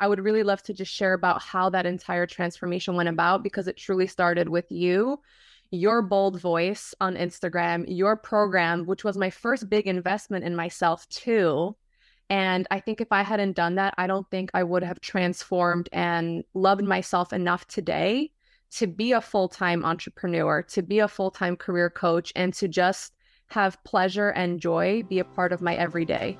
I would really love to just share about how that entire transformation went about because it truly started with you, your bold voice on Instagram, your program, which was my first big investment in myself, too. And I think if I hadn't done that, I don't think I would have transformed and loved myself enough today to be a full time entrepreneur, to be a full time career coach, and to just have pleasure and joy be a part of my everyday.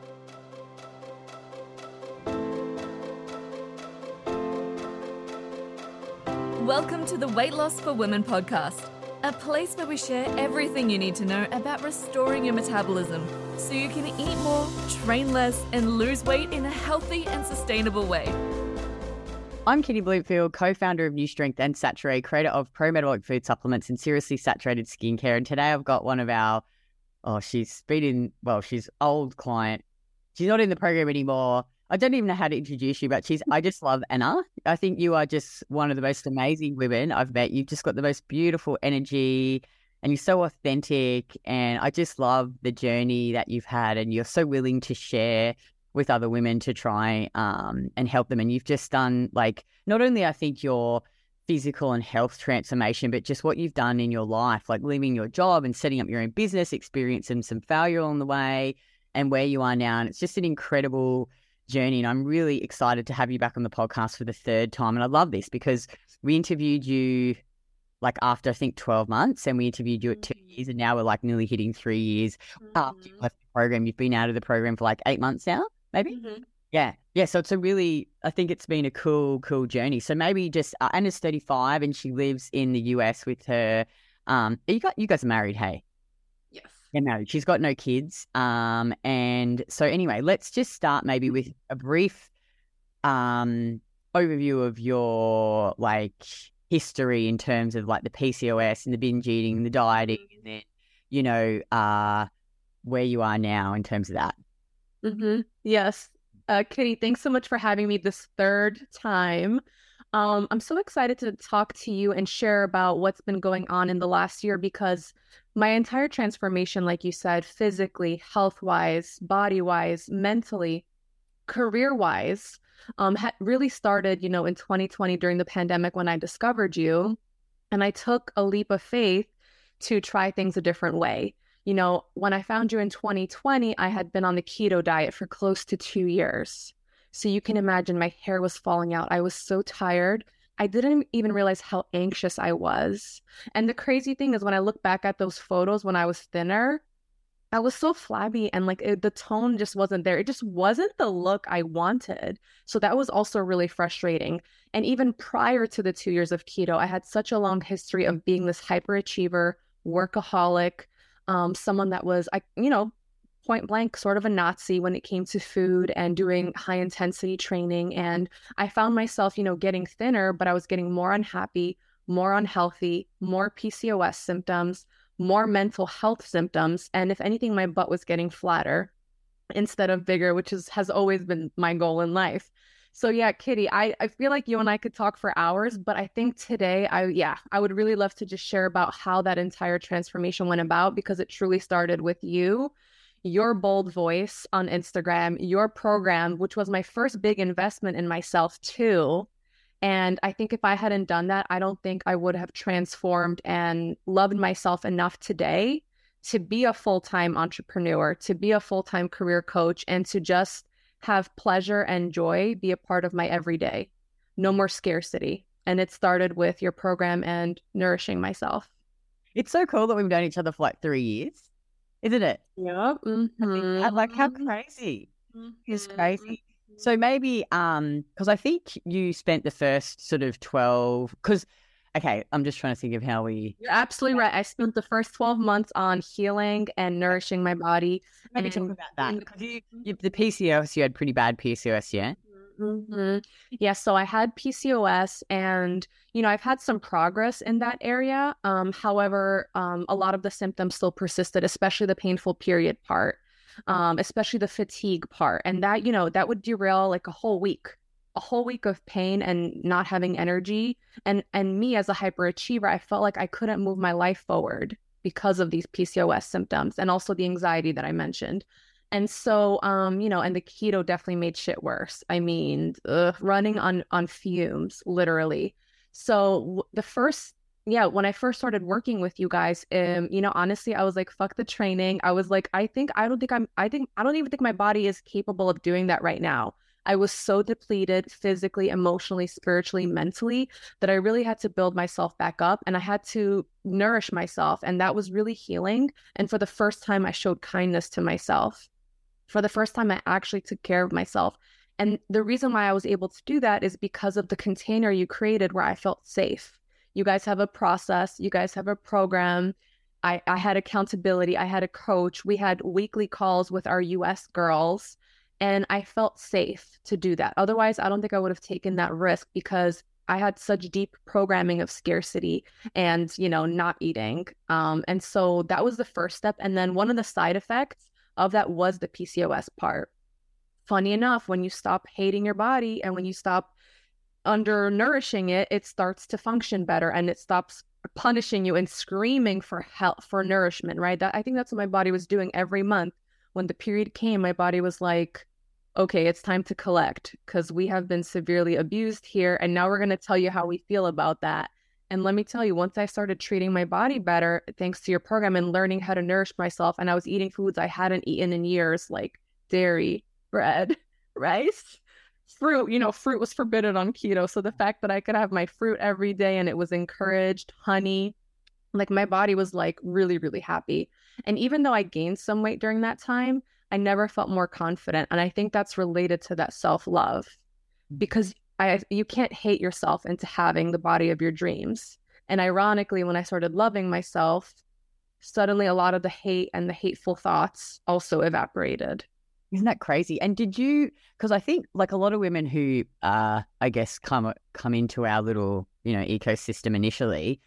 Welcome to the Weight Loss for Women podcast, a place where we share everything you need to know about restoring your metabolism so you can eat more, train less, and lose weight in a healthy and sustainable way. I'm Kitty Blomfield, co founder of Nu Strength and Saturée, creator of pro metabolic food supplements and seriously saturated skincare. And today I've got one of our, oh, she's been in, well, she's old client. She's not in the program anymore. I don't even know how to introduce you, but she's, I just love Anna. I think you are just one of the most amazing women I've met. You've just got the most beautiful energy and you're so authentic. And I just love the journey that you've had. And you're so willing to share with other women to try um, and help them. And you've just done like, not only I think your physical and health transformation, but just what you've done in your life, like leaving your job and setting up your own business, experiencing some failure along the way and where you are now. And it's just an incredible journey. And I'm really excited to have you back on the podcast for the third time. And I love this because we interviewed you like after I think 12 months and we interviewed you at two Mm-hmm. years and now we're like nearly hitting three years after you Mhm. left the program. You've been out of the program for like eight months now, maybe? Mhm. Yeah. Yeah. So it's a really, I think it's been a cool, cool journey. So maybe just, uh, Anna's 35 and she lives in the US with her. Um, you got, you guys are married, hey? Yeah, married. She's got no kids. Um, and so anyway, let's just start maybe with a brief um overview of your like history in terms of like the PCOS and the binge eating, and the dieting, and then you know uh where you are now in terms of that. Mm-hmm. Yes. Uh, Kitty, thanks so much for having me this third time. Um, I'm so excited to talk to you and share about what's been going on in the last year because my entire transformation, like you said, physically, health wise, body wise, mentally, career wise, um, had really started, you know, in 2020 during the pandemic when I discovered you. And I took a leap of faith to try things a different way you know, when I found you in 2020, I had been on the keto diet for close to two years. So you can imagine my hair was falling out. I was so tired. I didn't even realize how anxious I was. And the crazy thing is, when I look back at those photos when I was thinner, I was so flabby and like it, the tone just wasn't there. It just wasn't the look I wanted. So that was also really frustrating. And even prior to the two years of keto, I had such a long history of being this hyperachiever, workaholic, um, someone that was, I, you know, point blank, sort of a Nazi when it came to food and doing mm-hmm. high intensity training. And I found myself, you know, getting thinner, but I was getting more unhappy, more unhealthy, more PCOS symptoms, more mental health symptoms. And if anything, my butt was getting flatter instead of bigger, which is has always been my goal in life. So yeah, Kitty, I, I feel like you and I could talk for hours, but I think today I yeah, I would really love to just share about how that entire transformation went about because it truly started with you, your bold voice on Instagram, your program, which was my first big investment in myself too. And I think if I hadn't done that, I don't think I would have transformed and loved myself enough today to be a full-time entrepreneur, to be a full-time career coach and to just have pleasure and joy be a part of my everyday. No more scarcity. And it started with your program and nourishing myself. It's so cool that we've known each other for like three years, isn't it? Yep. I mean, mm-hmm. Like how mm-hmm. crazy. It's mm-hmm. crazy. So maybe um because I think you spent the first sort of 12 cuz okay, I'm just trying to think of how we You're absolutely right. I spent the first 12 months on healing and nourishing my body. maybe talk about that you, you the PCOS you had pretty bad PCOS, yeah? Mhm. Yeah, so I had PCOS and you know, I've had some progress in that area. Um, however, um, a lot of the symptoms still persisted, especially the painful period part, um, especially the fatigue part. And that, you know, that would derail like a whole week, a whole week of pain and not having energy. And and me as a hyperachiever, I felt like I couldn't move my life forward because of these PCOS symptoms and also the anxiety that I mentioned. And so, um, you know, and the keto definitely made shit worse. I mean, ugh, running on on fumes, literally. So the first, yeah, when I first started working with you guys, um, you know, honestly, I was like, fuck the training. I was like, I think I don't think I'm, I think I don't even think my body is capable of doing that right now. I was so depleted physically, emotionally, spiritually, mentally that I really had to build myself back up and I had to nourish myself. And that was really healing. And for the first time, I showed kindness to myself. For the first time, I actually took care of myself. And the reason why I was able to do that is because of the container you created where I felt safe. You guys have a process, you guys have a program. I, I had accountability. I had a coach. We had weekly calls with our US girls and I felt safe to do that. Otherwise, I don't think I would have taken that risk because I had such deep programming of scarcity and, you know, not eating. Um, and so that was the first step. And then one of the side effects of that was the PCOS part. Funny enough, when you stop hating your body and when you stop undernourishing it, it starts to function better and it stops punishing you and screaming for help for nourishment, right? That I think that's what my body was doing every month. When the period came, my body was like, okay, it's time to collect because we have been severely abused here. And now we're going to tell you how we feel about that. And let me tell you, once I started treating my body better, thanks to your program and learning how to nourish myself, and I was eating foods I hadn't eaten in years, like dairy, bread, rice, fruit. You know, fruit was forbidden on keto. So the fact that I could have my fruit every day and it was encouraged, honey, like my body was like really, really happy. And even though I gained some weight during that time, I never felt more confident. And I think that's related to that self love mm. because I you can't hate yourself into having the body of your dreams. And ironically, when I started loving myself, suddenly a lot of the hate and the hateful thoughts also evaporated. Isn't that crazy? And did you? Because I think like a lot of women who, uh, I guess, come come into our little you know ecosystem initially,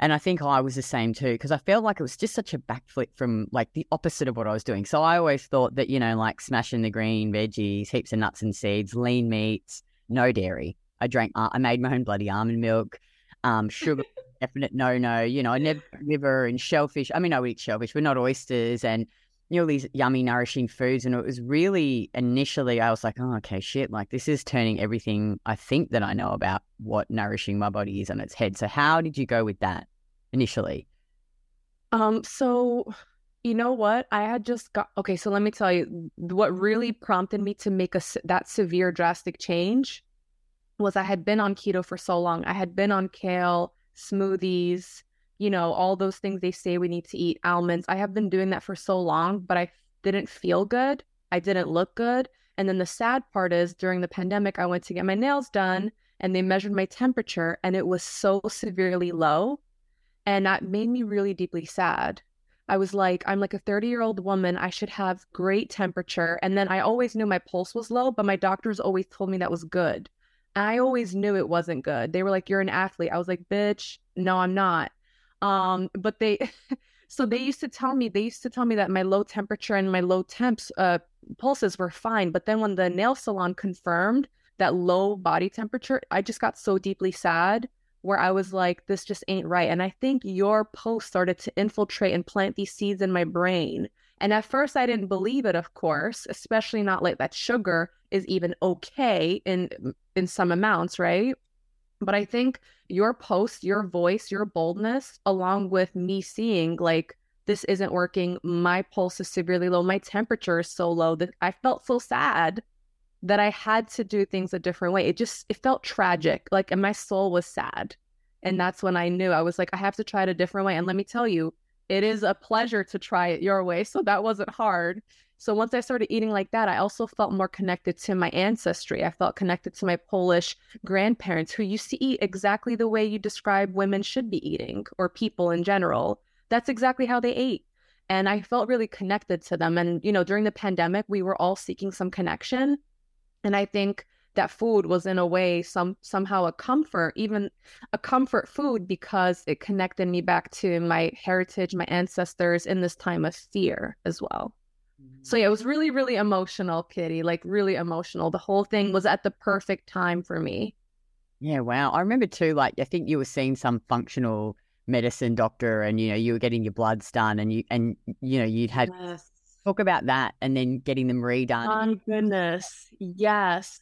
and I think I was the same too, because I felt like it was just such a backflip from like the opposite of what I was doing. So I always thought that, you know, like smashing the green veggies, heaps of nuts and seeds, lean meats, no dairy. I drank, uh, I made my own bloody almond milk, um, sugar, definite no no. You know, I never liver and shellfish. I mean, I would eat shellfish, but not oysters and, you know, these yummy, nourishing foods. And it was really initially, I was like, oh, okay, shit, like this is turning everything I think that I know about what nourishing my body is on its head. So, how did you go with that? initially? Um, so you know what? I had just got okay. So let me tell you what really mm-hmm. prompted me to make a that severe drastic change was I had been on keto for so long. I had been on kale, smoothies, you know, all those things they say we need to eat, almonds. I have been doing that for so long, but I didn't feel good. I didn't look good. And then the sad part is during the pandemic, I went to get my nails done and they measured my temperature and it was so severely low and that made me really deeply sad. I was like, I'm like a 30 year old woman. I should have great temperature. And then I always knew my pulse was low, but my doctors always told me that was good. I always knew it wasn't good. They were like, You're an athlete. I was like, Bitch, no, I'm not. Um, but they, so they used to tell me, they used to tell me that my low temperature and my low temps, uh, pulses were fine. But then when the nail salon confirmed that low body temperature, I just got so deeply sad where I was like, this just ain't right. And I think your post started to infiltrate and plant these seeds in my brain. And at first, I didn't believe it, of course, especially not like that sugar is even okay in in some amounts, right? But I think your post, your voice, your boldness, along with me seeing like this isn't working, my pulse is severely low, my temperature is so low that I felt so sad that I had to do things a different way. It just it felt tragic. Like and my soul was sad. And mm. that's when I knew I was like, I have to try it a different way. And let me tell you, it is a pleasure to try it your way. So that wasn't hard. So once I started eating like that, I also felt more connected to my ancestry. I felt connected to my Polish grandparents who used to eat exactly the way you describe women should be eating or people in general. That's exactly how they ate. And I felt really connected to them. And, you know, during the pandemic, we were all seeking some connection. And I think that food was in a way some somehow a comfort, even a comfort food because it connected me back to my heritage, my ancestors in this time of fear as well. So yeah, it was really, really emotional, Kitty. Like really emotional. The whole thing was at the perfect time for me. Yeah, wow. I remember too, like I think you were seeing some functional medicine doctor and you know, you were getting your bloods done and you and you know, you'd had yes Talk about that and then getting them redone. My goodness. Yes.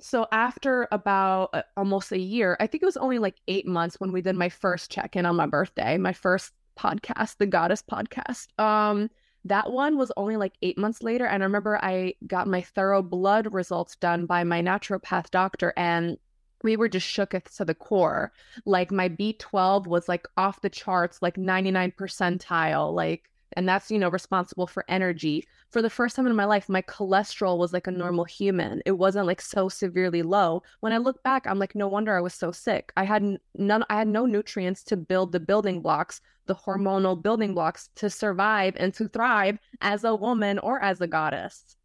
So after about uh, almost a year, I think it was only like eight months when we did my first check in on my birthday, my first podcast, the Goddess podcast. Um, that one was only like eight months later. And I remember I got my thorough blood results done by my naturopath doctor, and we were just shook to the core. Like my B12 was like off the charts, like 99 percentile, like and that's you know responsible for energy. For the first time in my life my cholesterol was like a mm-hmm. normal human. It wasn't like so severely low. When i look back i'm like no wonder i was so sick. I had none i had no nutrients to build the building blocks the hormonal building blocks to survive and to thrive as a woman or as a goddess.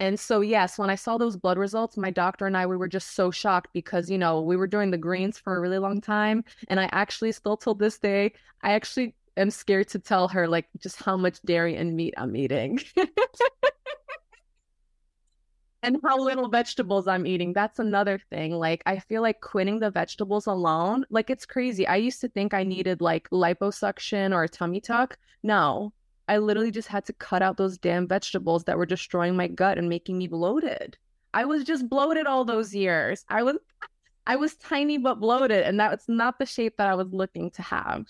And so, yes, when I saw those blood results, my doctor and I, we were just so shocked because, you know, we were doing the greens for a really long time. And I actually still till this day, I actually am scared to tell her like just how much dairy and meat I'm eating. and how little vegetables I'm eating. That's another thing. Like I feel like quitting the vegetables alone, like it's crazy. I used to think I needed like liposuction or a tummy tuck. No, I literally just had to cut out those damn vegetables that were destroying my gut and making me bloated. I was just bloated all those years. I was I was tiny but bloated and that was not the shape that I was looking to have.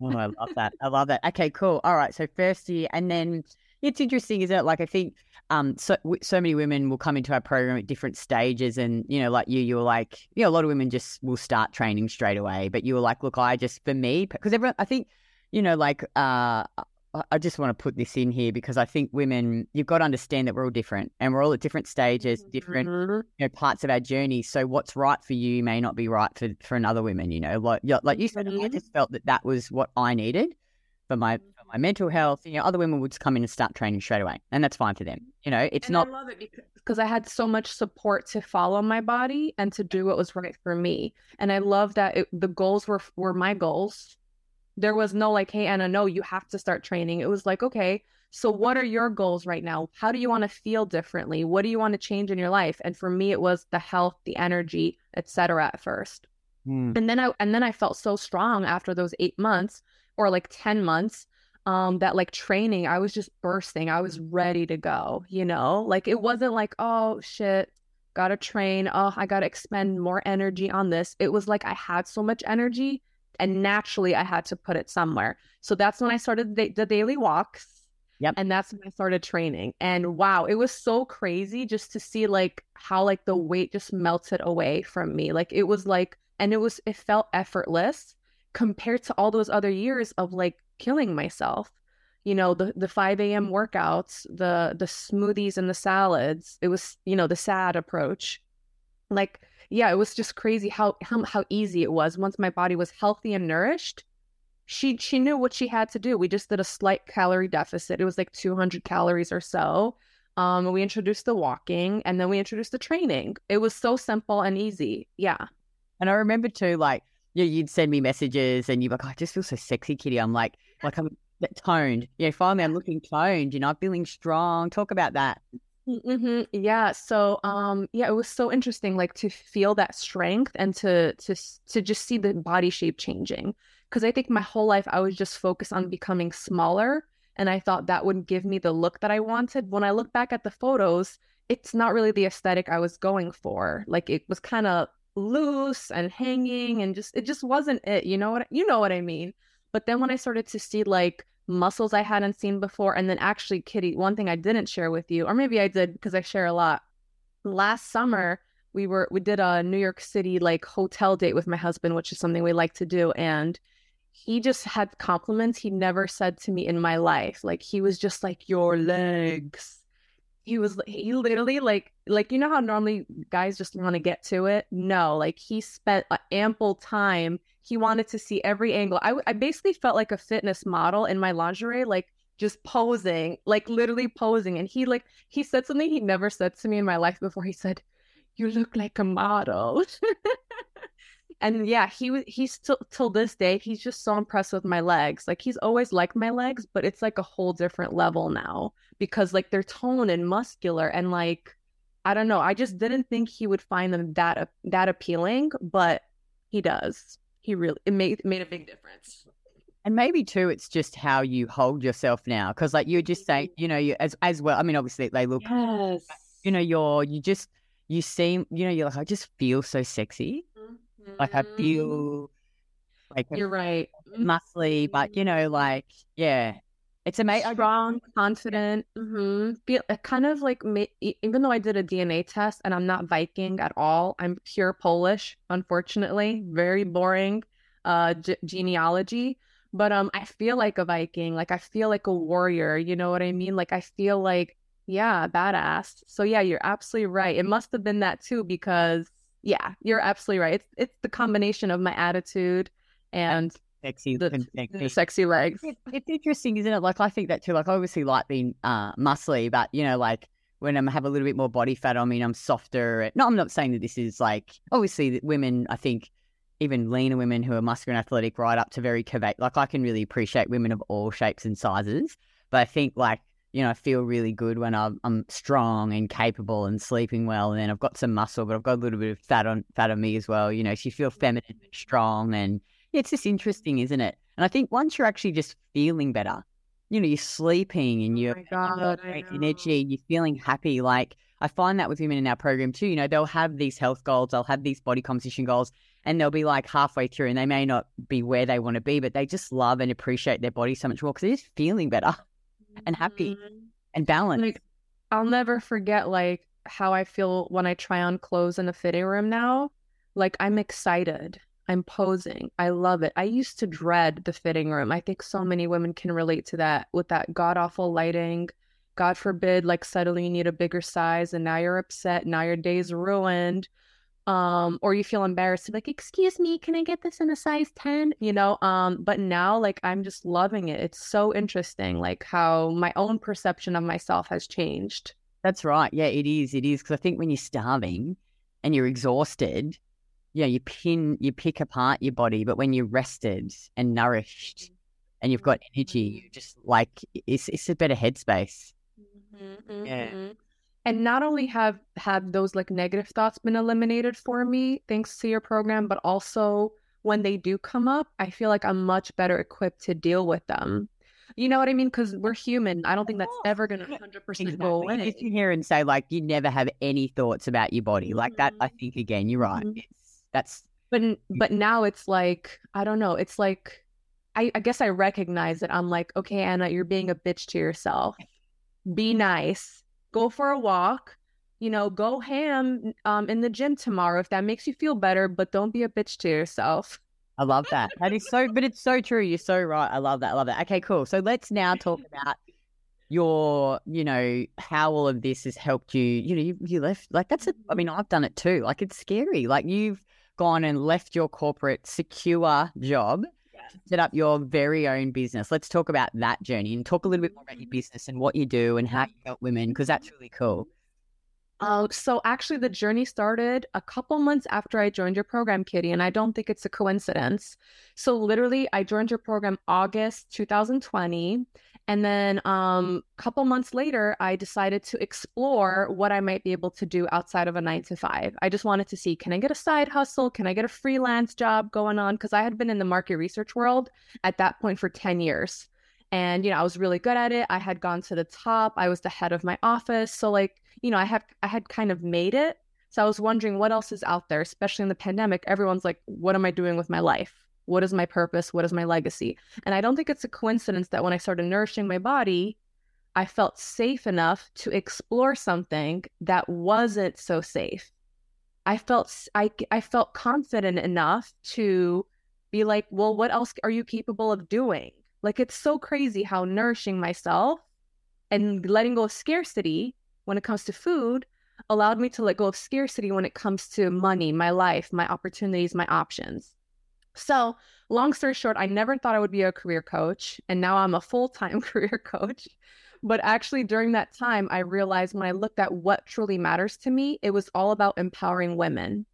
Oh, I love that. I love that. Okay, cool. All right. So first year, and then it's interesting, isn't it? Like I think um so so many women will come into our program at different stages, and you know, like you, you were like, you know, a lot of women just will start training straight away, but you were like, look, I just for me because everyone, I think, you know, like uh I just want to put this in here because I think women, you've got to understand that we're all different and we're all at different stages, different mm-hmm. you know, parts of our journey. So what's right for you may not be right for, for another woman, you know, like, like you said, I just felt that that was what I needed for my, mm-hmm. for my mental health. You know, other women would just come in and start training straight away and that's fine for them. You know, it's and not. I love it because I had so much support to follow my body and to do what was right for me. And I love that it, the goals were, were my goals there was no like, hey, Anna, no, you have to start training. It was like, okay, so what are your goals right now? How do you want to feel differently? What do you want to change in your life? And for me, it was the health, the energy, etc. at first. Mm. And then I and then I felt so strong after those eight months or like 10 months um that like training i was just bursting i was ready to go you know like it wasn't like oh shit gotta train oh i gotta expend more energy on this it was like i had so much energy and naturally I had to put it somewhere. So that's when I started the, the daily walks. Yep. And that's when I started training. And wow, it was so crazy just to see like how like the weight just melted away from me. Like it was like and it was it felt effortless compared to all those other years of like killing myself. You know, the the 5 a.m. workouts, the the smoothies and the salads. It was, you know, the sad approach. Like yeah, it was just crazy how, how how easy it was. Once my body was healthy and nourished, she she knew what she had to do. We just did a slight calorie deficit. It was like 200 calories or so. Um, we introduced the walking, and then we introduced the training. It was so simple and easy. Yeah. And I remember too, like you, you'd send me messages, and you're like, oh, "I just feel so sexy, Kitty." I'm like, like I'm toned. Yeah, finally, I'm looking toned. You know, I'm feeling strong. Talk about that. Mm-hmm. Yeah. So, um, yeah, it was so interesting, like to feel that strength and to to to just see the body shape changing. Because I think my whole life I was just focused on becoming smaller, and I thought that would give me the look that I wanted. When I look back at the photos, it's not really the aesthetic I was going for. Like it was kind of loose and hanging, and just it just wasn't it. You know what you know what I mean? But then when I started to see like muscles I hadn't seen before. And then actually, Kitty, one thing I didn't share with you, or maybe I did because I share a lot. Last summer, we were we did a New York City like hotel date with my husband, which is something we like to do. And he just had compliments he never said to me in my life. Like he was just like, Your legs he was he literally like like you know how normally guys just want to get to it no like he spent ample time he wanted to see every angle. I, I basically felt like a fitness model in my lingerie like just posing like literally posing. And he like he said something he never said to me in my life before. He said you look like a model. And yeah he was he's still till this day he's just so impressed with my legs. Like he's always liked my legs but it's like a whole different level now because like they're toned and muscular and like i don't know. I just didn't think he would find them that that appealing but he does he really it made made a big difference And maybe too, it's just how you hold yourself now. Cause like you're just saying, Mm-hmm. you know, you as as well. I mean, obviously they look, Yes. you know, you're you just you seem, you know, you're like, I just feel so sexy. Like I Mhm. feel like You're right. muscly, but you know, like yeah, it's amazing. strong, confident. hmm Feel kind of like ma- e- even though I did a DNA test and I'm not Viking at all, I'm pure Polish. Unfortunately, very boring uh ge- genealogy. But um, I feel like a Viking. Like I feel like a warrior. You know what I mean? Like I feel like yeah, badass. So yeah, you're absolutely right. It must have been that too because yeah, you're absolutely right. It's it's the combination of my attitude and sexy, the, the sexy. legs. It- It's interesting, isn't it? Like I think that too. Like I obviously like being uh muscly, but you know, like when I have a little bit more body fat on me, and I'm softer. No, I'm not saying that this is like obviously that women. I think even leaner women who are muscular and athletic, right up to very curvate. Like I can really appreciate women of all shapes and sizes, but I think like you know I feel really good when I'm I'm strong and capable and sleeping well, and then I've got some muscle, but I've got a little bit of fat on fat on me as well. You know, so you feel feminine and strong and it's just interesting, isn't it? And I think once you're actually just feeling better, you know, you're sleeping and Oh you're got God, I great know. energy, you're feeling happy. Like I find that with women in our program too. You know, they'll have these health goals, they'll have these body composition goals, and they'll be like halfway through, and they may not be where they want to be, but they just love and appreciate their body so much more because they're just feeling better and happy Mhm. and balanced. Like I'll never forget like how I feel when I try on clothes in a fitting room now. Like I'm excited. I'm posing. I love it. I used to dread the fitting room. I think so many women can relate to that with that god awful lighting. God forbid, like suddenly you need a bigger size and now you're upset. Now your day's ruined. Um, or you feel embarrassed, like, excuse me, can I get this in a size 10? You know, um, but now like I'm just loving it. It's so interesting, like how my own perception of myself has changed. That's right. Yeah, it is. It is because I think when you're starving and you're exhausted, yeah, you pin, you pick apart your body. But when you're rested and nourished, and you've got energy, you just like it's it's a better headspace. Yeah. Mhm. And not only have have those like negative thoughts been eliminated for me thanks to your program, but also when they do come up, I feel like I'm much better equipped to deal with them. You know what I mean? Because we're human. I don't think that's ever gonna Yeah, 100% go Exactly. away. If you hear and say like you never have any thoughts about your body, like that, I Mhm. think again, you're right. Mhm. It's that's But but now it's like I don't know. It's like I, I guess I recognize it. I'm like, okay, Anna, you're being a bitch to yourself. Be nice. Go for a walk. You know, go ham um in the gym tomorrow if that makes you feel better. But don't be a bitch to yourself. I love that. That is so, but it's so true. You're so right. I love that. I love that. Okay, cool. So let's now talk about your, you know, how all of this has helped you. You know, you, you left, like, that's, a, I mean, I've done it too. Like, it's scary. Like, you've gone and left your corporate secure job to set up your very own business. Let's talk about that journey and talk a little bit more about your business and what you do and how you help women, because that's really cool. Um, so actually, the journey started a couple months after I joined your program, Kitty, and I don't think it's a coincidence. So literally, I joined your program August 2020, and then um, a couple months later, I decided to explore what I might be able to do outside of a nine to five. I just wanted to see, can I get a side hustle? Can I get a freelance job going on? Because I had been in the market research world at that point for 10 years. And, you know, I was really good at it. I had gone to the top. I was the head of my office. So like, you know, I had I had kind of made it. So I was wondering what else is out there, especially in the pandemic. Everyone's like, what am I doing with my life? What is my purpose? What is my legacy? And I don't think it's a coincidence that when I started nourishing my body, I felt safe enough to explore something that wasn't so safe. I felt I I felt confident enough to be like, well, what else are you capable of doing? Like it's so crazy how nourishing myself and letting go of scarcity when it comes to food allowed me to let go of scarcity when it comes to money, my life, my opportunities, my options. So, long story short, I never thought I would be a career coach, and now I'm a full time career coach. But actually, during that time, I realized when I looked at what truly matters to me, it was all about empowering women.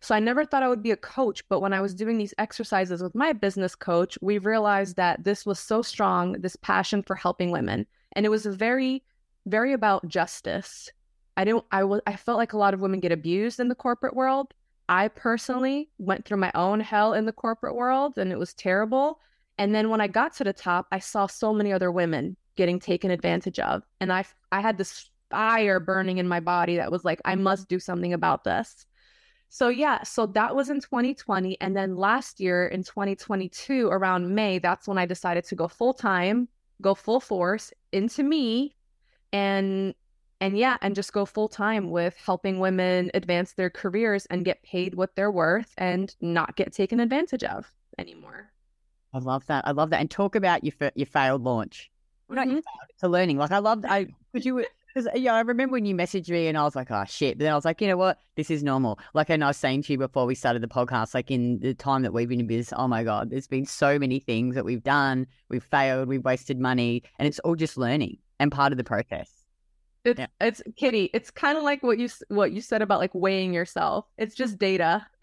So I never thought I would be a coach, but when I was doing these exercises with my business coach, we realized that this was so strong, this passion for helping women. And it was very, very about justice. I didn't I was I felt like a lot of women get abused in the corporate world. I personally went through my own hell in the corporate world and it was terrible. And then when I got to the top, I saw so many other women getting taken advantage of. And I I had this fire burning in my body that was like, I must do something about this. So yeah, so that was in 2020 and then last year in 2022 around May, that's when I decided to go full time, go full force into me and and yeah, and just go full time with helping women advance their careers and get paid what they're worth and not get taken advantage of anymore. I love that. I love that. And talk about your your failed launch. Well, not mm-hmm. your failed, it's a learning. Like I love I because you because yeah, I remember when you messaged me and I was like, oh shit. But then I was like, you know what? This is normal. Like and I was saying to you before we started the podcast, like in the time that we've been in business, oh my God, there's been so many things that we've done, we've failed, we've wasted money, and it's all just learning and part of the process. It's yeah. it's Kitty. It's kind of like what you what you said about like weighing yourself. It's just data.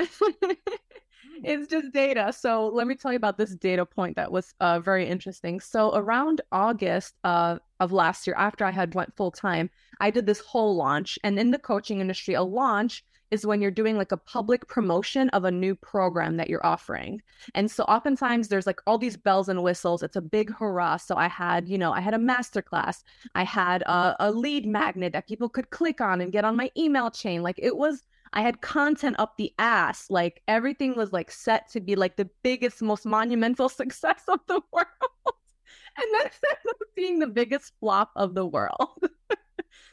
it's just data. So let me tell you about this data point that was uh, very interesting. So around August uh, of last year, after I had went full time, I did this whole launch. And in the coaching industry, a launch is when you're doing like a public promotion of a new program that you're offering. And so oftentimes there's like all these bells and whistles. It's a big hurrah. So I had, you know, I had a masterclass. I had a, a lead magnet that people could click on and get on my email chain. Like it was I had content up the ass. Like everything was like set to be like the biggest, most monumental success of the world. and then being the biggest flop of the world.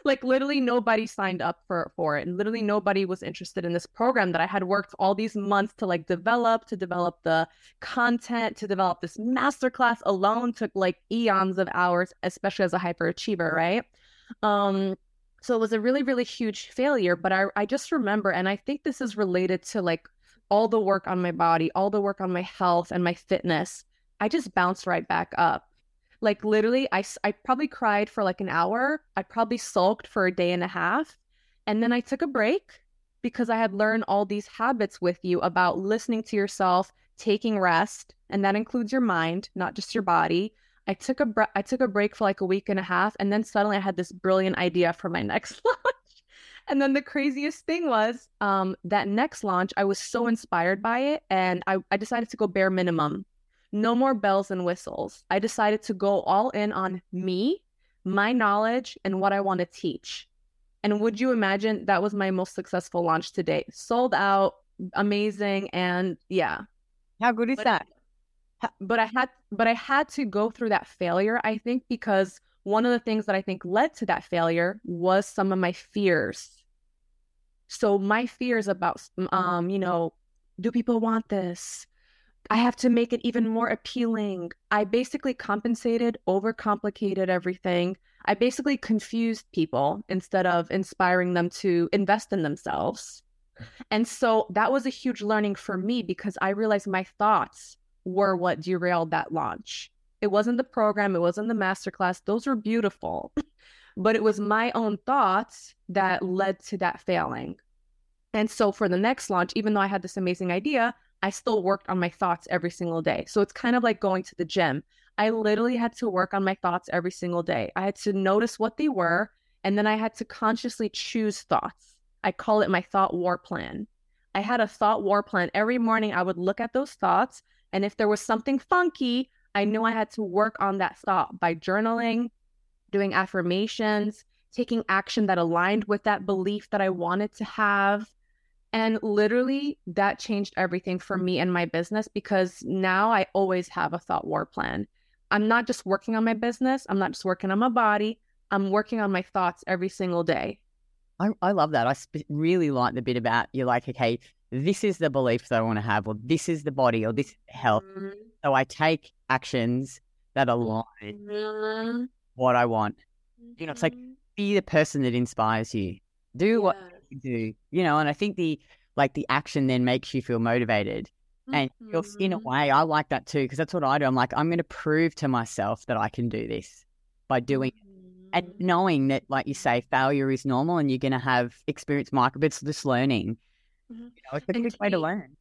Like literally nobody signed up for for it and literally nobody was interested in this program that i had worked all these months to like develop to develop the content to develop this masterclass alone took like eons of hours especially as a hyperachiever right um so it was a really, really huge failure. But I, I just remember, and I think this is related to like all the work on my body, all the work on my health and my fitness. I just bounced right back up. Like literally, I, I probably cried for like an hour. I probably sulked for a day and a half. And then I took a break because I had learned all these habits with you about listening to yourself, taking rest, and that includes your mind, not just your body, I took a bre- I took a break for like a week and a half, and then suddenly I had this brilliant idea for my next launch. And then the craziest thing was um, that next launch, I was so inspired by it, and I, I decided to go bare minimum, no more bells and whistles. I decided to go all in on me, my knowledge, and what I want to teach. And would you imagine that was my most successful launch to date? Sold out, amazing, and yeah. How good is but, that? but I had but I had to go through that failure I think because one of the things that I think led to that failure was some of my fears. So my fears about um you know do people want this? I have to make it even more appealing. I basically compensated, overcomplicated everything. I basically confused people instead of inspiring them to invest in themselves. And so that was a huge learning for me because I realized my thoughts were what derailed that launch. It wasn't the program, it wasn't the masterclass. Those were beautiful, but it was my own thoughts that led to that failing. And so for the next launch, even though I had this amazing idea, I still worked on my thoughts every single day. So it's kind of like going to the gym. I literally had to work on my thoughts every single day. I had to notice what they were, and then I had to consciously choose thoughts. I call it my thought war plan. I had a thought war plan. Every morning, I would look at those thoughts and if there was something funky, I knew I had to work on that thought by journaling, doing affirmations, taking action that aligned with that belief that I wanted to have. And literally, that changed everything for me and my business because now I always have a thought war plan. I'm not just working on my business, I'm not just working on my body, I'm working on my thoughts every single day. I, I love that. I sp- really like the bit about you're like, okay, this is the belief that I want to have, or this is the body, or this health. Mm-hmm. So I take actions that align mm-hmm. what I want. You know, it's like mm-hmm. be the person that inspires you. Do yeah. what do. You know, and I think the like the action then makes you feel motivated. And you're in a mm-hmm. way, I like that too, because that's what I do. I'm like, I'm going to prove to myself that I can do this by doing and mm-hmm. knowing that, like you say, failure is normal and you're going to have experience micro, but it's just learning. Mm-hmm. You know, it's a good way to learn.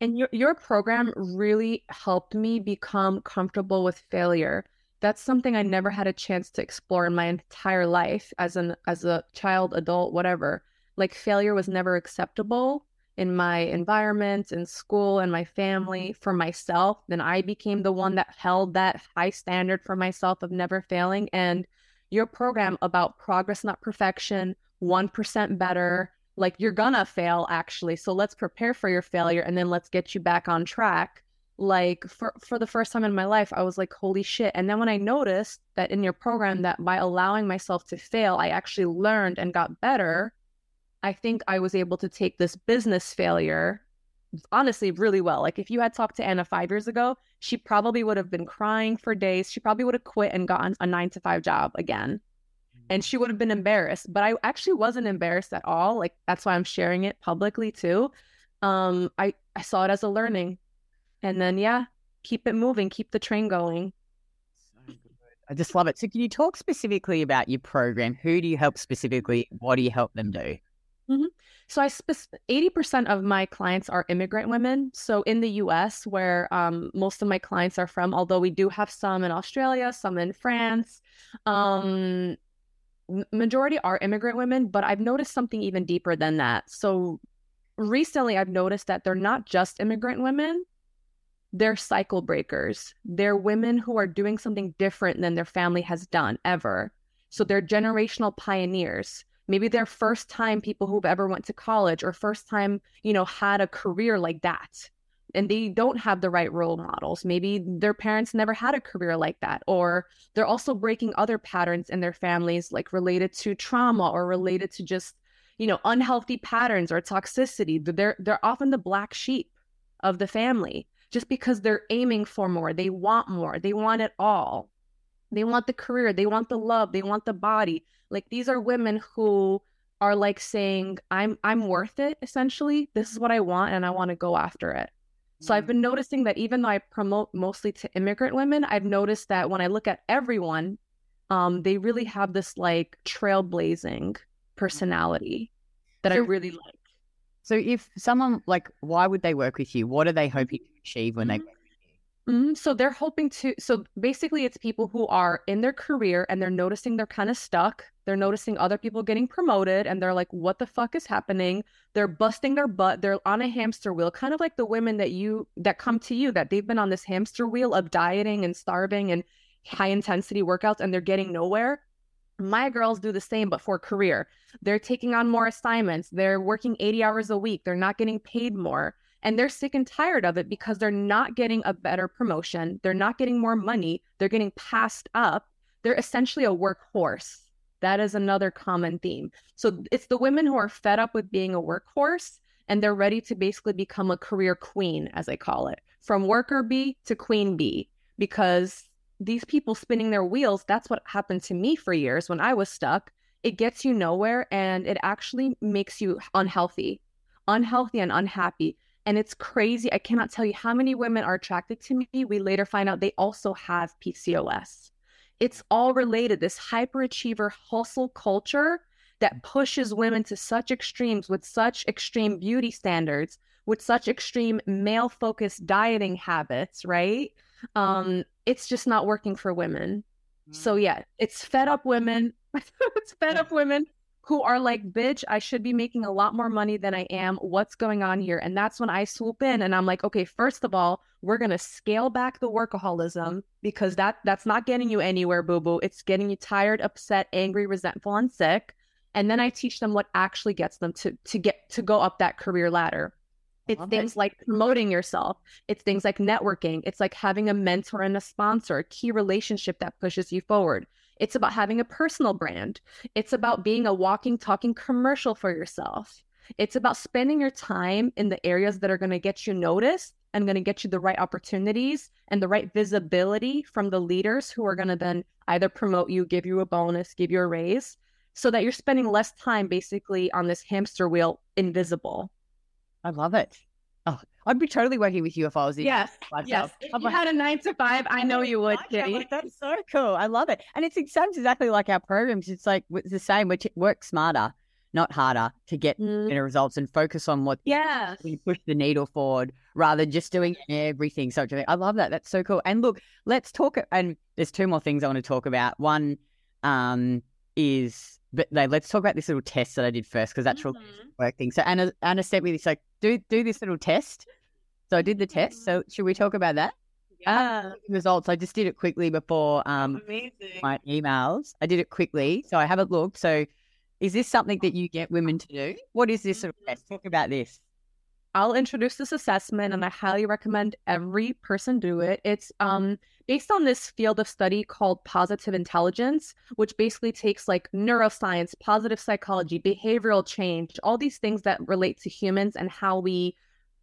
And your your program really helped me become comfortable with failure. That's something I never had a chance to explore in my entire life as an as a child, adult, whatever. Like failure was never acceptable. in my environment, in school, and my family mm-hmm. for myself, then I became the one that held that high standard for myself of never failing. And your program about progress, not perfection, 1% better, like you're gonna fail actually. So let's prepare for your failure and then let's get you back on track. Like for for the first time in my life, I was like, holy shit. And then when I noticed that in your program that by allowing myself to fail, I actually learned and got better, I think I was able to take this business failure honestly really well. Like if you had talked to Anna five years ago, she probably would have been crying for days. She probably would have quit and gotten a nine to five job again. And she would have been embarrassed. But I actually wasn't embarrassed at all. Like that's why I'm sharing it publicly too. Um, I, I saw it as a learning. And then yeah, keep it moving, keep the train going. I just love it. So can you talk specifically about your program? Who do you help specifically? What do you help them do? Mm-hmm. So I spe- 80% of my clients are immigrant women. So in the US, where um, most of my clients are from, although we do have some in Australia, some in France, um, majority are immigrant women, but I've noticed something even deeper than that. So recently I've noticed that they're not just immigrant women, they're cycle breakers. They're women who are doing something different than their family has done ever. So they're generational pioneers maybe they're first time people who've ever went to college or first time you know had a career like that. And they don't have the right role models. Maybe their parents never had a career like that or they're also breaking other patterns in their families like related to trauma or related to just you know unhealthy patterns or toxicity. They're they're often the black sheep of the family. Just because they're aiming for more they want more they want it all they want the career they want the love they want the body like these are women who are like saying, I'm I'm worth it, essentially. This is what I want and I want to go after it. So I've mm. been noticing that even though I promote mostly to immigrant women, I've noticed that when I look at everyone, um, they really have this like trailblazing personality that so, I really like. So if someone like, why would they work with you? What are they hoping to achieve when mm-hmm. they Mm-hmm. So they're hoping to. So basically, it's people who are in their career and they're noticing they're kind of stuck. They're noticing other people getting promoted and they're like, what the fuck is happening? They're busting their butt. They're on a hamster wheel, kind of like the women that you that come to you that they've been on this hamster wheel of dieting and starving and high intensity workouts and they're getting nowhere. My girls do the same, but for career. They're taking on more assignments. They're working 80 hours a week. They're not getting paid more and they're sick and tired of it because they're not getting a better promotion. They're not getting more money. They're getting passed up. They're essentially a workhorse. That is another common theme. So it's the women who are fed up with being a workhorse and they're ready to basically become a career queen, as I call it, from worker bee to queen bee, because these people spinning their wheels, that's what happened to me for years when I was stuck. It gets you nowhere and it actually makes you unhealthy, unhealthy and unhappy and it's crazy. I cannot tell you how many women are attracted to me. We later find out they also have PCOS. It's all related. This hyperachiever hustle culture that pushes women to such extremes with such extreme beauty standards, with such extreme male focused dieting habits, right? Um, it's just not working for women. So, mm. yeah, it's fed up women. it's fed up women who are like, bitch, I should be making a lot more money than I am. What's going on here? And that's when I swoop in and I'm like, okay, first of all, we're gonna scale back the workaholism because that that's not getting you anywhere, boo boo. It's getting you tired, upset, angry, resentful, and sick. And then I teach them what actually gets them to to get to go up that career ladder. It's things it. like promoting yourself. It's things like networking. It's like having a mentor and a sponsor, a key relationship that pushes you forward. It's about having a personal brand. It's about mm-hmm. being a walking, talking commercial for yourself. It's about spending your time in the areas that are going to get you noticed and going to get you the right opportunities and the right visibility from the leaders who are going to then either promote you, give you a bonus, give you a raise, so that you're spending less time basically on this hamster wheel invisible. I love it. Oh, I'd be totally working with you if I was in yes, yes. If you had a nine to five, I know you would. Like, that's so cool. I love it, and it's it sounds exactly like our programs. It's like it's the same. We work smarter, not harder, to get mm. better results and focus on what. Yeah, we push the needle forward rather than just doing everything. So I love that. That's so cool. And look, let's talk. And there's two more things I want to talk about. One um, is but no, let's talk about this little test that I did first because that's really Mhm. work thing. So Anna Anna sent me this like do do this little test. So I did the test. So should we talk about that? Yeah. Results. I just did it quickly before um Amazing. my emails. I did it quickly, so I haven't looked. So is this something that you get women to do? What is this sort of test? Talk about this. I'll introduce this assessment and I highly recommend every person do it. It's um based on this field of study called positive intelligence, which basically takes like neuroscience, positive psychology, behavioral change, all these things that relate to humans and how we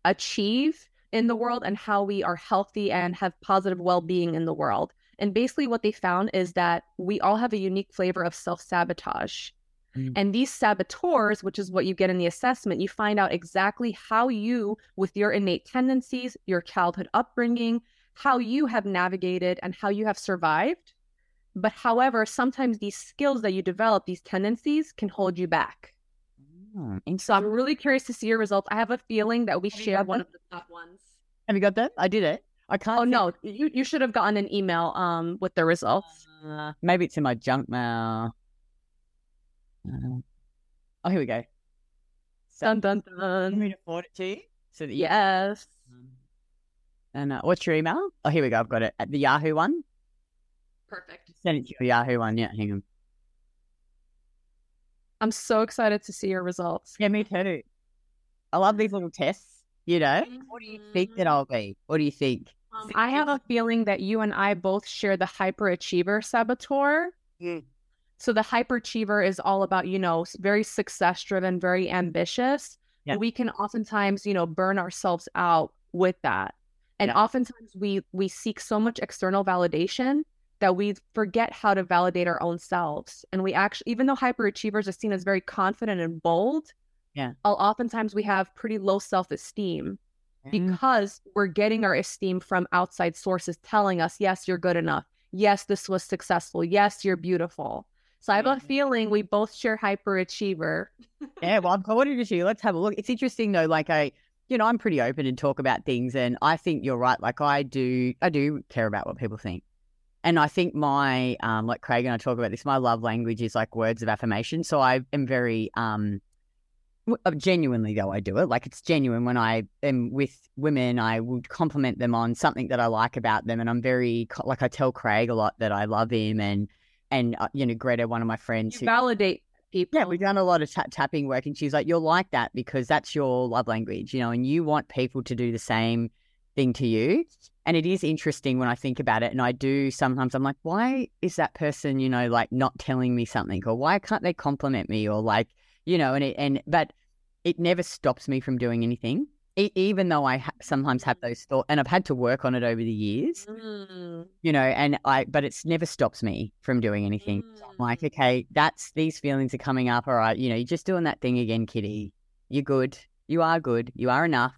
achieve in the world and how we are healthy and have positive well-being in the world. And basically what they found is that we all have a unique flavor of self-sabotage. Mm. And these saboteurs, which is what you get in the assessment, you find out exactly how you, with your innate tendencies, your childhood upbringing, how you have navigated and how you have survived. But however, sometimes these skills that you develop, these tendencies, can hold you back. Hmm, So I'm really curious to see your results. I have a feeling that we Have share one them? of the top ones. Have you got that? I did it. I can't. Oh see- no, you you should have gotten an email um with the results. Uh, maybe it's in my junk mail. Uh, oh, here we go. So, Dun dun let dun. me to forward it to you. So that you Yes. And uh, what's your email? Oh, here we go. I've got it. At the Yahoo one. Perfect. Send it to your Yahoo one. Yeah, hang on. I'm so excited to see your results. Yeah, me too. I love these little tests. You know, what do you think that I'll be? What do you think? Um, I have a feeling that you and I both share the hyperachiever saboteur. Mm. So the hyperachiever is all about, you know, very success driven, very ambitious. Yeah. We can oftentimes, you know, burn ourselves out with that. And Yeah. oftentimes we we seek so much external validation that we forget how to validate our own selves. And we actually even though hyperachievers are seen as very confident and bold, Yeah. oftentimes we have pretty low self-esteem Mm. because we're getting our esteem from outside sources telling us, yes, you're good enough. Yes, this was successful. Yes, you're beautiful. So I have a Mhm. feeling we both share hyperachiever. yeah, well, I'm forwarded it to you. Let's have a look. It's interesting though. Like I, you know, I'm pretty open and talk about things, and I think you're right. Like I do, I do care about what people think, and I think my, um, like Craig and I talk about this. My love language is like words of affirmation. So I am very, um, uh, genuinely though I do it. Like it's genuine when I am with women. I would compliment them on something that I like about them, and I'm very like I tell Craig a lot that I love him, and and uh, you know Greta, one of my friends, who validate people. yeah, we've done a lot of tap tapping work, and she's like, "You're like that because that's your love language, you know, and you want people to do the same thing to you." And it is interesting when I think about it, and I do sometimes. I'm like, "Why is that person, you know, like not telling me something, or why can't they compliment me, or like, you know?" And it and but it never stops me from doing anything, e- even though I ha- sometimes have those thoughts, and I've had to work on it over the years Mm. you know, and I, but it's never stops me from doing anything. So I'm like, Mm. okay, that's these feelings are coming up. All right, you know, you're just doing that thing again, kitty. You're good. You are good. You are enough.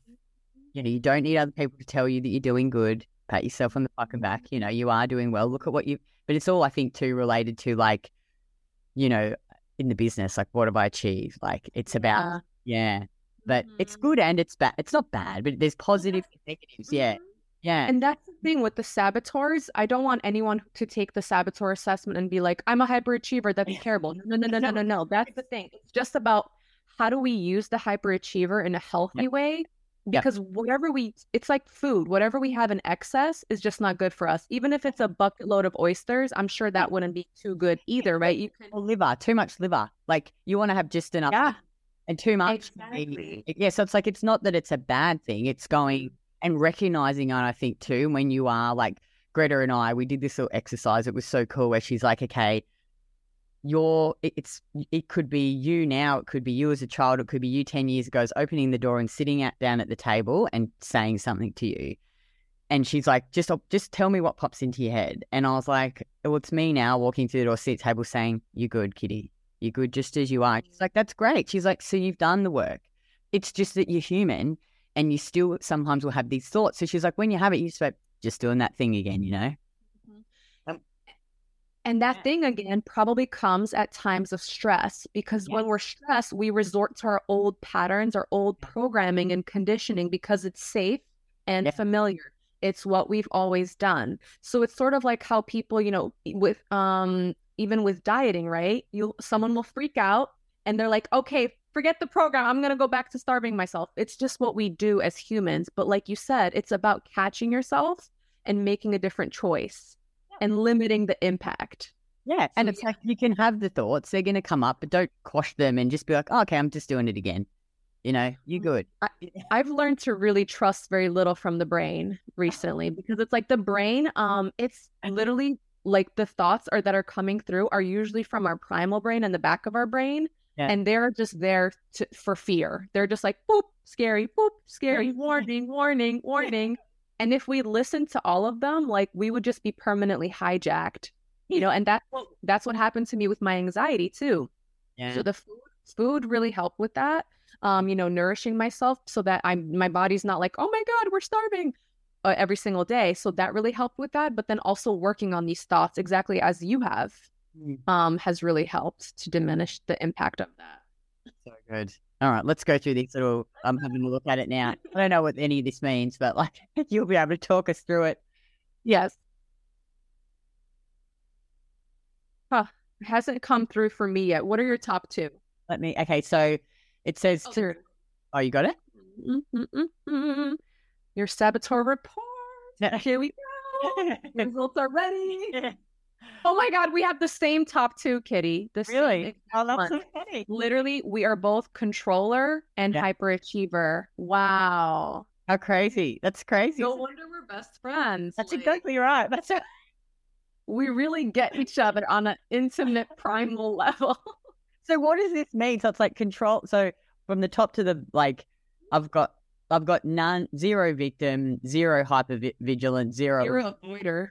You know, you don't need other people to tell you that you're doing good. Pat yourself on the fucking back. You know, you are doing well. Look at what you, but it's all, I think, too related to like, you know, in the business, like, what have I achieved? Like, it's about, yeah, but it's Mhm. good and it's bad. It's not bad, but there's positive and negatives. Yeah. Mhm. Yeah. And that's the thing with the saboteurs. I don't want anyone to take the saboteur assessment and be like, I'm a hyperachiever. That's Yeah. terrible. No, no, no, no, no, no. That's the thing. It's just about how do we use the hyperachiever in a healthy way? Yeah. Because whatever we, it's like food. Whatever we have in excess is just not good for us. Even if it's a bucket load of oysters, I'm sure that wouldn't be too good either, right? You can, Or liver, too much liver. Like you want to have just enough yeah, and too much. exactly. Yeah, so it's like it's not that it's a bad thing. It's going mm. and recognizing, and I think too, when you are like Greta and I, we did this little exercise. It was so cool where she's like, okay, you're it's it could be you now, it could be you as a child, it could be you ten years ago, is opening the door and sitting at, down at the table and saying something to you. And she's like, just just tell me what pops into your head. And I was like, well, it's me now walking through the door, sit table, saying, "You're good, kitty. You're good just as you are." She's like, "That's great." She's like, "So you've done the work. It's just that you're human, and you still sometimes will have these thoughts." So she's like, "When you have it, you just like, just doing that thing again, you know." And that Yeah. thing again probably comes at times of stress because Yeah. when we're stressed, we resort to our old patterns, our old programming and conditioning because it's safe and Yeah. familiar. It's what we've always done. So it's sort of like how people, you know, with um even with dieting, right? You someone will freak out and they're like, "Okay, forget the program. I'm going to go back to starving myself." It's just what we do as humans, but like you said, it's about catching yourself and making a different choice and limiting the impact. Yeah. And So, it's like you can have the thoughts, they're going to come up, but don't quash them and just be like, oh, okay, I'm just doing it again. You know, you're good. I've learned to really trust very little from the brain recently because it's like the brain, um, it's literally like the thoughts are that are coming through are usually from our primal brain and the back of our brain. Yeah. And they're just there to, for fear. They're just like, boop, scary, boop, scary, warning, warning, warning. And if we listen to all of them, like we would just be permanently hijacked, you know, and that's what, that's what happened to me with my anxiety too. Yeah. So the food, food really helped with that. Um, you know, nourishing myself so that I'm my body's not like, oh my god, we're starving uh, every single day. So that really helped with that. But then also working on these thoughts, exactly as you have, Mm. um, has really helped to diminish the impact of that. So good. All right, let's go through this little. I'm having a look at it now. I don't know what any of this means, but like you'll be able to talk us through it. Yes. Huh. It hasn't come through for me yet. What are your top two? Let me. Okay, so it says. Oh, to, oh you got it. Mm-mm-mm-mm. Your saboteur report. Here we go. Results are ready. Oh my God, we have the same top two, Kitty. The really? Oh, that's so funny. Literally, we are both controller and Yeah. hyperachiever. Wow. How crazy! That's crazy. No wonder we're best friends. That's Like, exactly right. That's a- We really get each other on an intimate, primal level. so. What does this mean? So it's like control. So from the top to the like, I've got. I've got none, zero victim, zero hyper vigilant, zero, You're avoider.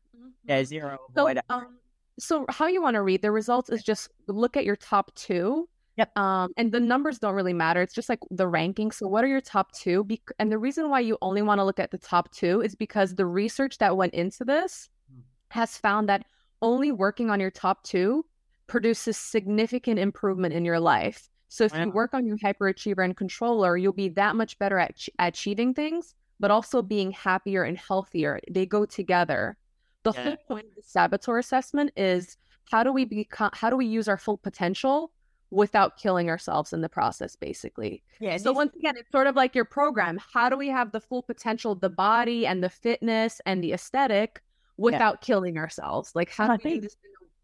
yeah, zero So, avoider. um, so how you want to read the results is just look at your top two. Yep. Um, and the numbers don't really matter. It's just like the ranking. So, what are your top two? Bec- and the reason why you only want to look at the top two is because the research that went into this Hmm. has found that only working on your top two produces significant improvement in your life. So, if you work on your hyperachiever and controller, you'll be that much better at ch- achieving things, but also being happier and healthier. They go together. The Yeah. whole point of the saboteur assessment is how do we become how do we use our full potential without killing ourselves in the process basically yeah. so once again it's sort of like your program how do we have the full potential the body and the fitness and the aesthetic without killing ourselves like how I do we do this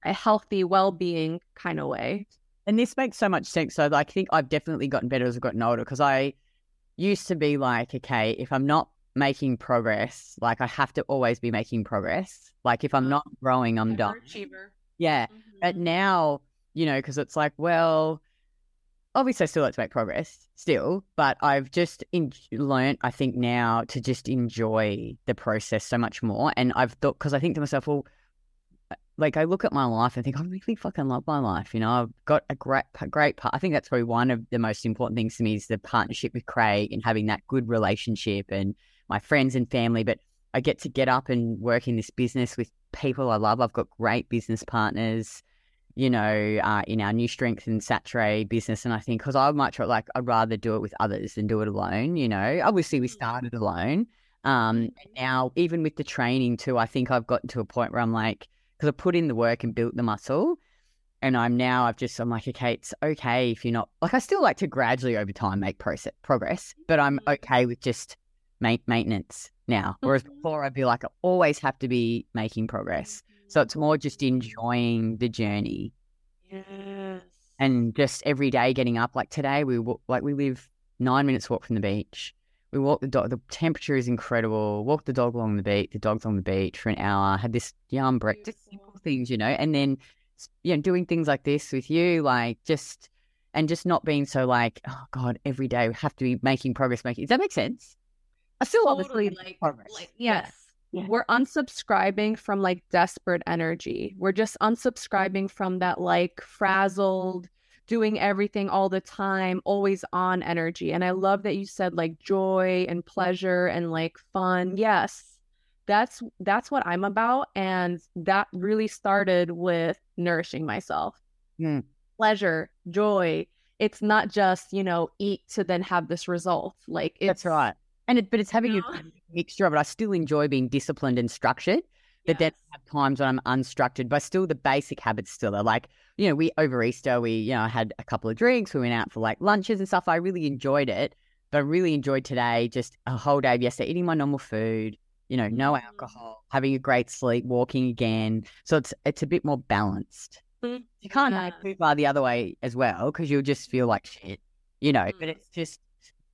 in a healthy well-being kind of way And this makes so much sense. So I think I've definitely gotten better as I've gotten older because I used to be like, okay, if I'm not making progress, like I have to always be making progress. Like if I'm mm-hmm. not growing, I'm done. Yeah. But mm-hmm. now, you know, because it's like, well, obviously I still like to make progress still, but I've just in- learned, I think now to just enjoy the process so much more. And I've thought, because I think to myself, well, like I look at my life and think I really fucking love my life. You know, I've got a great, great part. I think that's probably one of the most important things to me is the partnership with Craig and having that good relationship and my friends and family. But I get to get up and work in this business with people I love. I've got great business partners, you know, uh, in our Nu Strength and Saturée business. And I think because I much like I'd rather do it with others than do it alone. You know, obviously we started alone. Um, now even with the training too, I think I've gotten to a point where I'm like, because I put in the work and built the muscle. And I'm now, I've just, I'm like, okay, it's okay if you're not, like, I still like to gradually over time make process, progress, but I'm okay with just ma- maintenance now. Whereas Mhm. before, I'd be like, I always have to be making progress. So it's more just enjoying the journey yes and just every day getting up. Like today, we like we live nine minutes walk from the beach. We walk the dog. The temperature is incredible. Walk the dog along the beach. The dog's on the beach for an hour. Had this yum break, just simple things, you know. And then, you know, doing things like this with you, like just and just not being so like, oh god, every day we have to be making progress. Making does that make sense? I still totally obviously like, progress. like yes Yeah. we're unsubscribing from like desperate energy we're just unsubscribing from that like frazzled doing everything all the time always on energy and i love that you said like joy and pleasure and like fun yes that's that's what i'm about and that really started with nourishing myself Hmm. pleasure joy it's not just you know eat to then have this result like it's That's right. And it, but it's having You a know? mixture of it. I still enjoy being disciplined and structured, But then I have times when I'm unstructured, but still the basic habits still are like, you know, we over Easter, we, you know, had a couple of drinks, we went out for like lunches and stuff. I really enjoyed it. But I really enjoyed today, just a whole day of yesterday, eating my normal food, you know, no Mm. alcohol, having a great sleep, walking again. So it's it's a bit more balanced. Mm. You can't Yeah. have too far the other way as well because you'll just feel like shit, you know. But Mm. it's just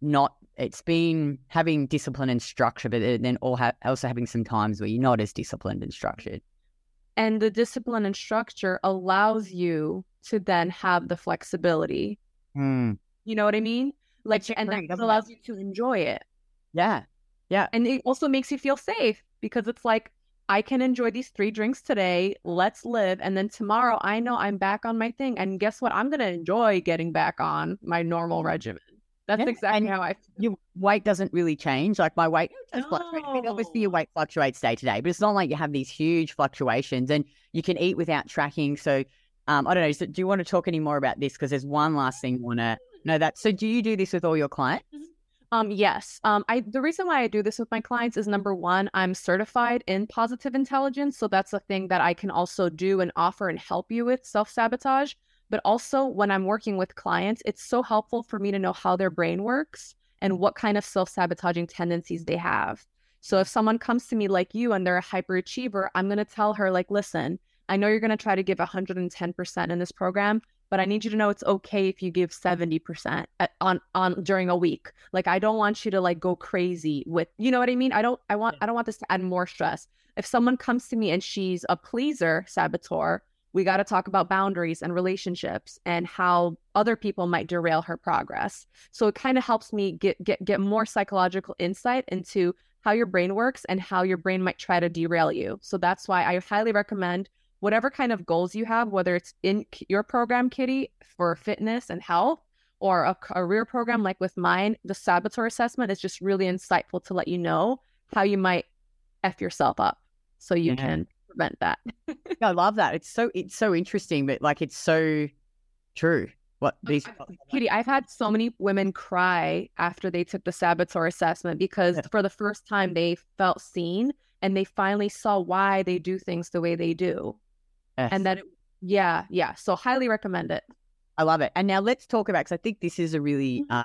not. It's been having discipline and structure, but then all ha- also having some times where you're not as disciplined and structured. And the discipline and structure allows you to then have the flexibility. Mm. You know what I mean? Like, Makes you and free, that doesn't it? allows you to enjoy it. Yeah, yeah, And it also makes you feel safe because it's like, I can enjoy these three drinks today. Let's live. And then tomorrow, I know I'm back on my thing. And guess what? I'm going to enjoy getting back on my normal regimen. That's Yeah, exactly and how I feel. your weight doesn't really change. Like my weight does fluctuate. I mean, obviously, your weight fluctuates day to day, but it's not like you have these huge fluctuations, and you can eat without tracking. So, um, I don't know. So do you want to talk any more about this? Because there's one last thing I want to know that. So, do you do this with all your clients? Um, yes. Um, I the reason why I do this with my clients is number one, I'm certified in positive intelligence, so that's a thing that I can also do and offer and help you with self sabotage. But also, when I'm working with clients, it's so helpful for me to know how their brain works and what kind of self sabotaging tendencies they have. So if someone comes to me like you and they're a hyperachiever, I'm going to tell her like, listen, I know you're going to try to give 110% in this program, but I need you to know it's okay if you give 70% at, on on during a week. Like I don't want you to like go crazy with, you know what I mean? I don't I want I don't want this to add more stress. If someone comes to me and she's a pleaser saboteur, we got to talk about boundaries and relationships and how other people might derail her progress. So it kind of helps me get get get more psychological insight into how your brain works and how your brain might try to derail you. So that's why I highly recommend whatever kind of goals you have, whether it's in your program, Kitty, for fitness and health, or a career program like with mine, the saboteur assessment is just really insightful to let you know how you might F yourself up so you Yeah. can prevent that. I love that. It's so it's so interesting, but like it's so true. What these Kitty, I've had so many women cry after they took the saboteur assessment because Yeah. for the first time they felt seen and they finally saw why they do things the way they do. Yes. And that, it, yeah, yeah. So highly recommend it. I love it. And now let's talk about because I think this is a really, Mhm. uh,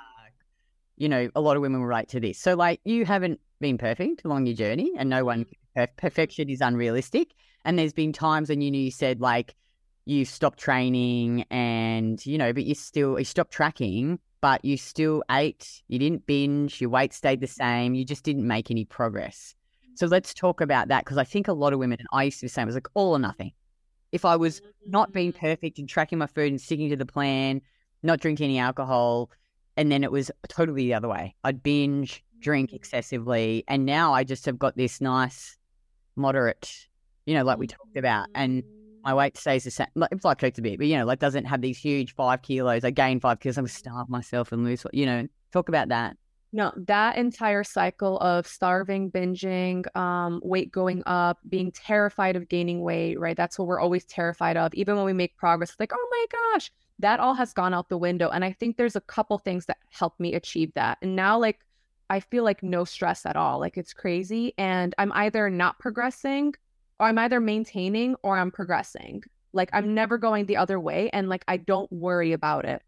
you know, a lot of women will relate to this. So, like, you haven't been perfect along your journey, and no one per- perfection is unrealistic. And there's been times when you know you said like you stopped training, and you know, but you still you stopped tracking, but you still ate. You didn't binge. Your weight stayed the same. You just didn't make any progress. Mm. So let's talk about that because I think a lot of women, and I used to be the same, it was like all or nothing. If I was not being mm. perfect and tracking my food and sticking to the plan, not drinking any alcohol. And then it was totally the other way. I'd binge, drink excessively. And now I just have got this nice, moderate, you know, like we talked about. And my weight stays the same. It's like, a bit, but, you know, like doesn't have these huge five kilos. I gain five kilos. I'm starve myself and lose, you know, talk about that. No, that entire cycle of starving, binging, um, weight going up, being terrified of gaining weight, right? That's what we're always terrified of. Even when we make progress, it's like, oh my gosh, that all has gone out the window. And I think there's a couple things that helped me achieve that. And now, like, I feel like no stress at all. Like, it's crazy. And I'm either not progressing or I'm either maintaining or I'm progressing. Like, I'm never going the other way. And like, I don't worry about it.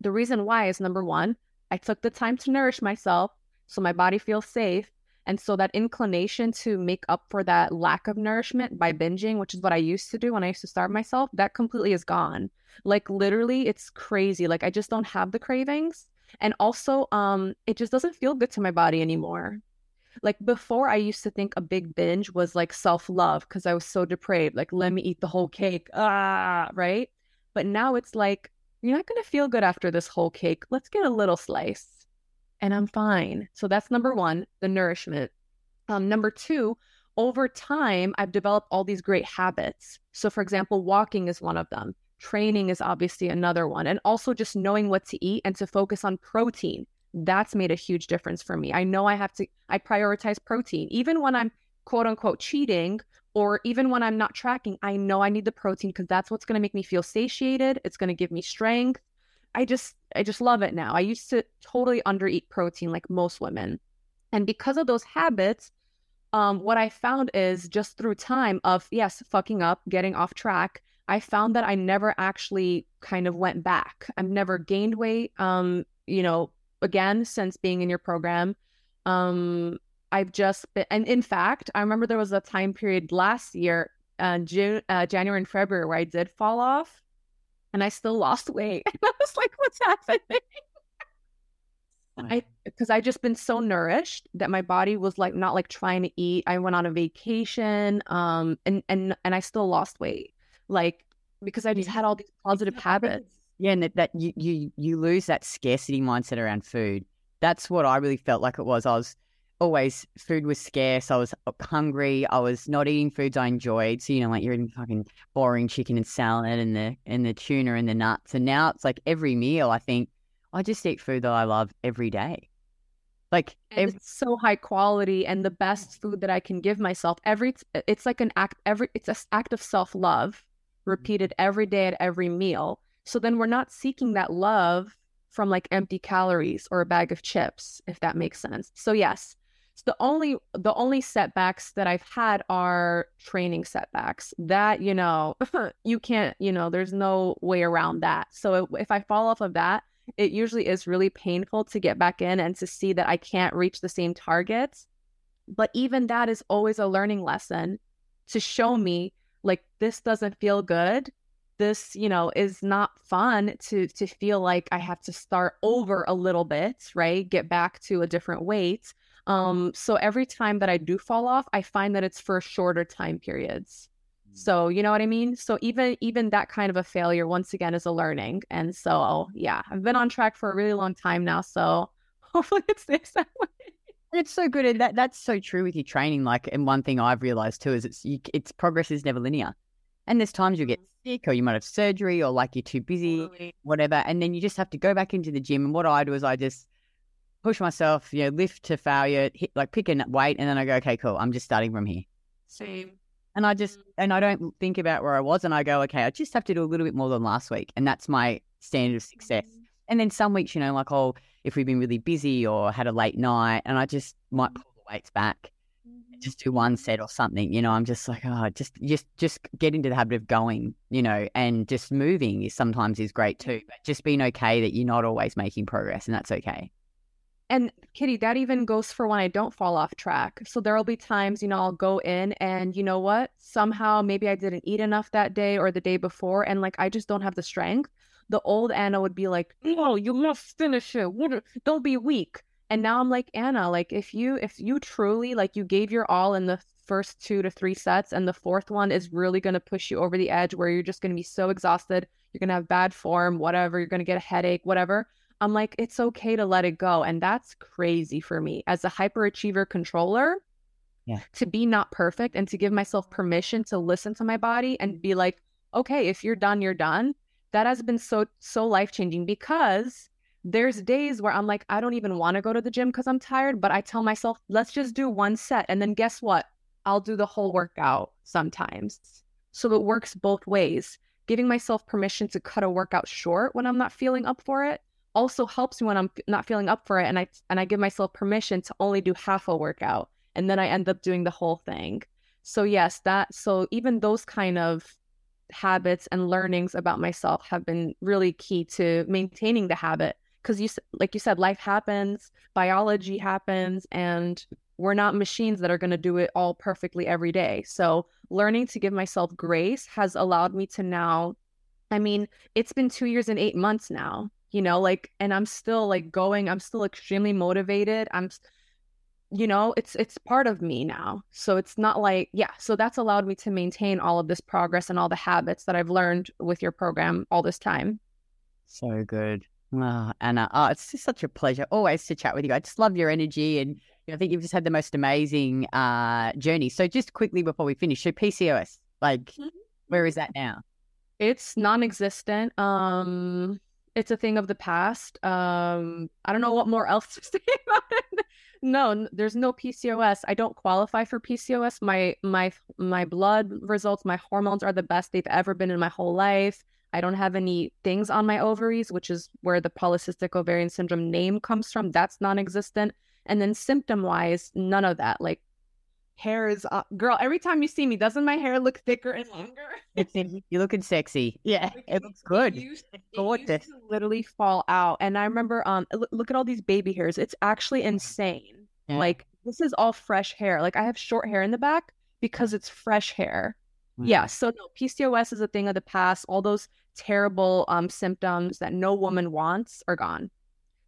The reason why is number one, I took the time to nourish myself so my body feels safe. And so that inclination to make up for that lack of nourishment by binging, which is what I used to do when I used to starve myself, that completely is gone. Like literally, it's crazy. Like I just don't have the cravings. And also, um, it just doesn't feel good to my body anymore. Like before, I used to think a big binge was like self love because I was so depraved. Like, let me eat the whole cake. Ah, right. But now it's like, you're not going to feel good after this whole cake. Let's get a little slice. And I'm fine. So that's number one, the nourishment. Um, number two, over time, I've developed all these great habits. So, for example, walking is one of them. Training is obviously another one. And also just knowing what to eat and to focus on protein. That's made a huge difference for me. I know I have to, I prioritize protein. Even when I'm quote unquote cheating, or even when I'm not tracking, I know I need the protein because that's what's going to make me feel satiated. It's going to give me strength. I just, I just love it now. I used to totally undereat protein like most women. And because of those habits, um, what I found is just through time of yes, fucking up, getting off track. I found that I never actually kind of went back. I've never gained weight. Um, you know, again since being in your program. Um, I've just been, and in fact, I remember there was a time period last year, uh, June, uh, January and February, where I did fall off, and I still lost weight. And I was like, "What's happening?" I because I just been so nourished that my body was like not like trying to eat. I went on a vacation, um, and and and I still lost weight, like because I just had all these positive habits. Yeah, and that, that you, you you lose that scarcity mindset around food. That's what I really felt like it was. I was always food was scarce. I was hungry. I was not eating foods I enjoyed. So you know, like you're eating fucking boring chicken and salad and the and the tuna and the nuts. And now it's like every meal. I think I just eat food that I love every day. Like every- it's so high quality and the best food that I can give myself. Every it's like an act. Every it's an act of self love mm-hmm. repeated every day at every meal. So then we're not seeking that love from like empty calories or a bag of chips, if that makes sense. So yes, the only the only setbacks that I've had are training setbacks. That you know, you can't, you know, there's no way around that. So if I fall off of that, it usually is really painful to get back in and to see that I can't reach the same targets. But even that is always a learning lesson to show me like this doesn't feel good. This, you know, is not fun to to feel like I have to start over a little bit, right? Get back to a different weight. Um, so every time that I do fall off, I find that it's for shorter time periods. So you know what I mean? So even even that kind of a failure once again is a learning. And so yeah, I've been on track for a really long time now. So hopefully it stays that way. It's so good, and that that's so true with your training. Like, and one thing I've realized too is it's you, it's progress is never linear, and there's times you get mm-hmm. sick or you might have surgery or like you're too busy, totally. whatever, and then you just have to go back into the gym. And what I do is I just push myself, you know, lift to failure, hit like pick a weight, and then I go, okay, cool, I'm just starting from here. Same. And I just, mm. and I don't think about where I was and I go, okay, I just have to do a little bit more than last week. And that's my standard of success. Mm-hmm. And then some weeks, you know, like, oh, if we've been really busy or had a late night and I just might mm-hmm. pull the weights back, mm-hmm. just do one set or something, you know, I'm just like, oh, just, just, just get into the habit of going, you know, and just moving is sometimes is great too. But just being okay that you're not always making progress and that's okay. And Kitty, that even mm-hmm. goes for when I don't fall off track. So there'll be times, you know, I'll go in and you know what? Somehow maybe I didn't eat enough that day or the day before and like I just don't have the strength. The old Anna would be like, "No, you must finish it. Don't be weak." And now I'm like, "Anna, like if you if you truly like you gave your all in the first 2 to 3 sets and the fourth one is really going to push you over the edge where you're just going to be so exhausted, you're going to have bad form, whatever, you're going to get a headache, whatever." I'm like, it's okay to let it go. And that's crazy for me as a hyperachiever controller. Yeah. To be not perfect and to give myself permission to listen to my body and be like, okay, if you're done, you're done. That has been so, so life changing because there's days where I'm like, I don't even want to go to the gym because I'm tired, but I tell myself, let's just do one set. And then guess what? I'll do the whole workout sometimes. So it works both ways. Giving myself permission to cut a workout short when I'm not feeling up for it also helps me when I'm not feeling up for it and I and I give myself permission to only do half a workout and then I end up doing the whole thing. So yes, that so even those kind of habits and learnings about myself have been really key to maintaining the habit because you like you said life happens, biology happens and we're not machines that are going to do it all perfectly every day. So learning to give myself grace has allowed me to now I mean, it's been 2 years and 8 months now you know like and i'm still like going i'm still extremely motivated. I'm you know it's it's part of me now. So it's not like yeah so that's allowed me to maintain all of this progress and all the habits that i've learned with your program all this time. So good. Oh, anna oh, it's just such a pleasure always to chat with you. I just love your energy and you know, i think you've just had the most amazing uh journey. So just quickly before we finish so pcos like mm-hmm. where is that now? It's non-existent um it's a thing of the past. Um, I don't know what more else to say about it. No, there's no PCOS. I don't qualify for PCOS. My my my blood results, my hormones are the best they've ever been in my whole life. I don't have any things on my ovaries, which is where the polycystic ovarian syndrome name comes from. That's non-existent. And then symptom-wise, none of that. Like hair is up. Girl, every time you see me, doesn't my hair look thicker and longer? It's you're looking sexy. Yeah, Like, it looks good. used, it used gorgeous. to literally fall out. And I remember, um, look, look at all these baby hairs. It's actually insane. Yeah. Like this is all fresh hair. Like I have short hair in the back because it's fresh hair. Wow. Yeah. So no, PCOS is a thing of the past. All those terrible um symptoms that no woman wants are gone.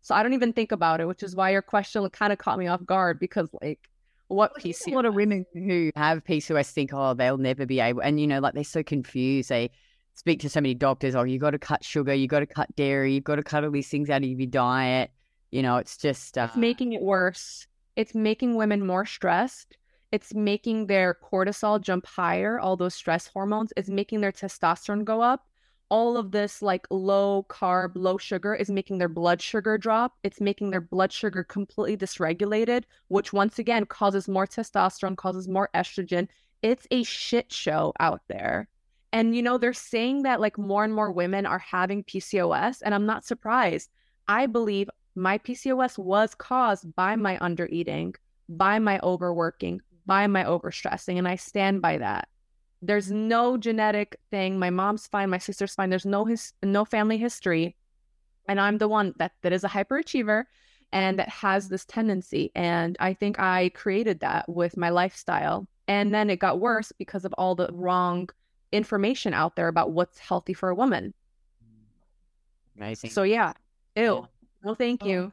So I don't even think about it, which is why your question kind of caught me off guard because like what think PCOS? A lot of women who have PCOS think, oh, they'll never be able, and you know, like they're so confused. They speak to so many doctors. Oh, you got to cut sugar, you got to cut dairy, you've got to cut all these things out of your diet. You know, it's just uh, It's making it worse. It's making women more stressed. It's making their cortisol jump higher, all those stress hormones. It's making their testosterone go up. All of this, like low carb, low sugar, is making their blood sugar drop. It's making their blood sugar completely dysregulated, which once again causes more testosterone, causes more estrogen. It's a shit show out there. And, you know, they're saying that like more and more women are having PCOS, and I'm not surprised. I believe my PCOS was caused by my undereating, by my overworking, by my overstressing, and I stand by that. There's no genetic thing. My mom's fine, my sister's fine. There's no his no family history, and I'm the one that that is a hyperachiever and that has this tendency. And I think I created that with my lifestyle. And then it got worse because of all the wrong information out there about what's healthy for a woman. amazing. So yeah, ew. Yeah. No, thank Oh, you.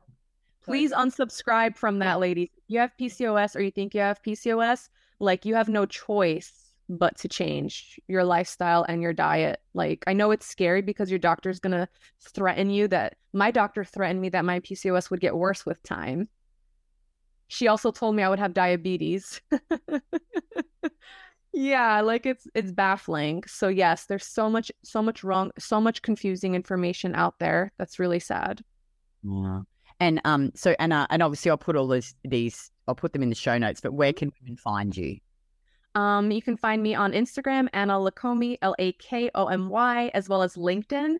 Please unsubscribe from that, ladies. If you have PCOS or you think you have PCOS, like you have no choice but to change your lifestyle and your diet. Like I know it's scary because your doctor's gonna threaten you that my doctor threatened me that my PCOS would get worse with time. She also told me I would have diabetes. yeah, like it's it's baffling. So yes, there's so much so much wrong, so much confusing information out there. That's really sad. Yeah. And um, so Anna, and obviously I'll put all these these I'll put them in the show notes. But where can women find you? Um, you can find me on Instagram, Anna Lakomy, L A K O M Y, as well as LinkedIn.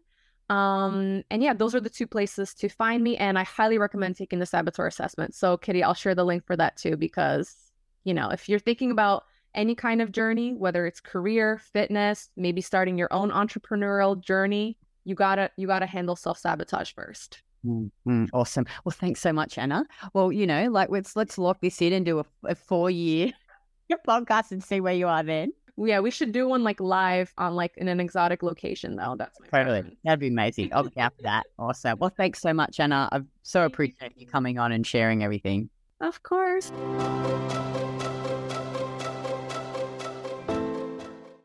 Um, and yeah, those are the two places to find me. And I highly recommend taking the Saboteur assessment. So, Kitty, I'll share the link for that too, because, you know, if you're thinking about any kind of journey, whether it's career, fitness, maybe starting your own entrepreneurial journey, you gotta you gotta handle self sabotage first. Mm, mm, awesome. Well, thanks so much, Anna. Well, you know, like let's let's lock this in and do a, a four year podcast and see where you are then. Yeah, we should do one like live on like in an exotic location though. That's my Totally. preference. That'd be amazing. I'll be for that. Awesome. Well, thanks so much, Anna. I so appreciate you coming on and sharing everything. Of course.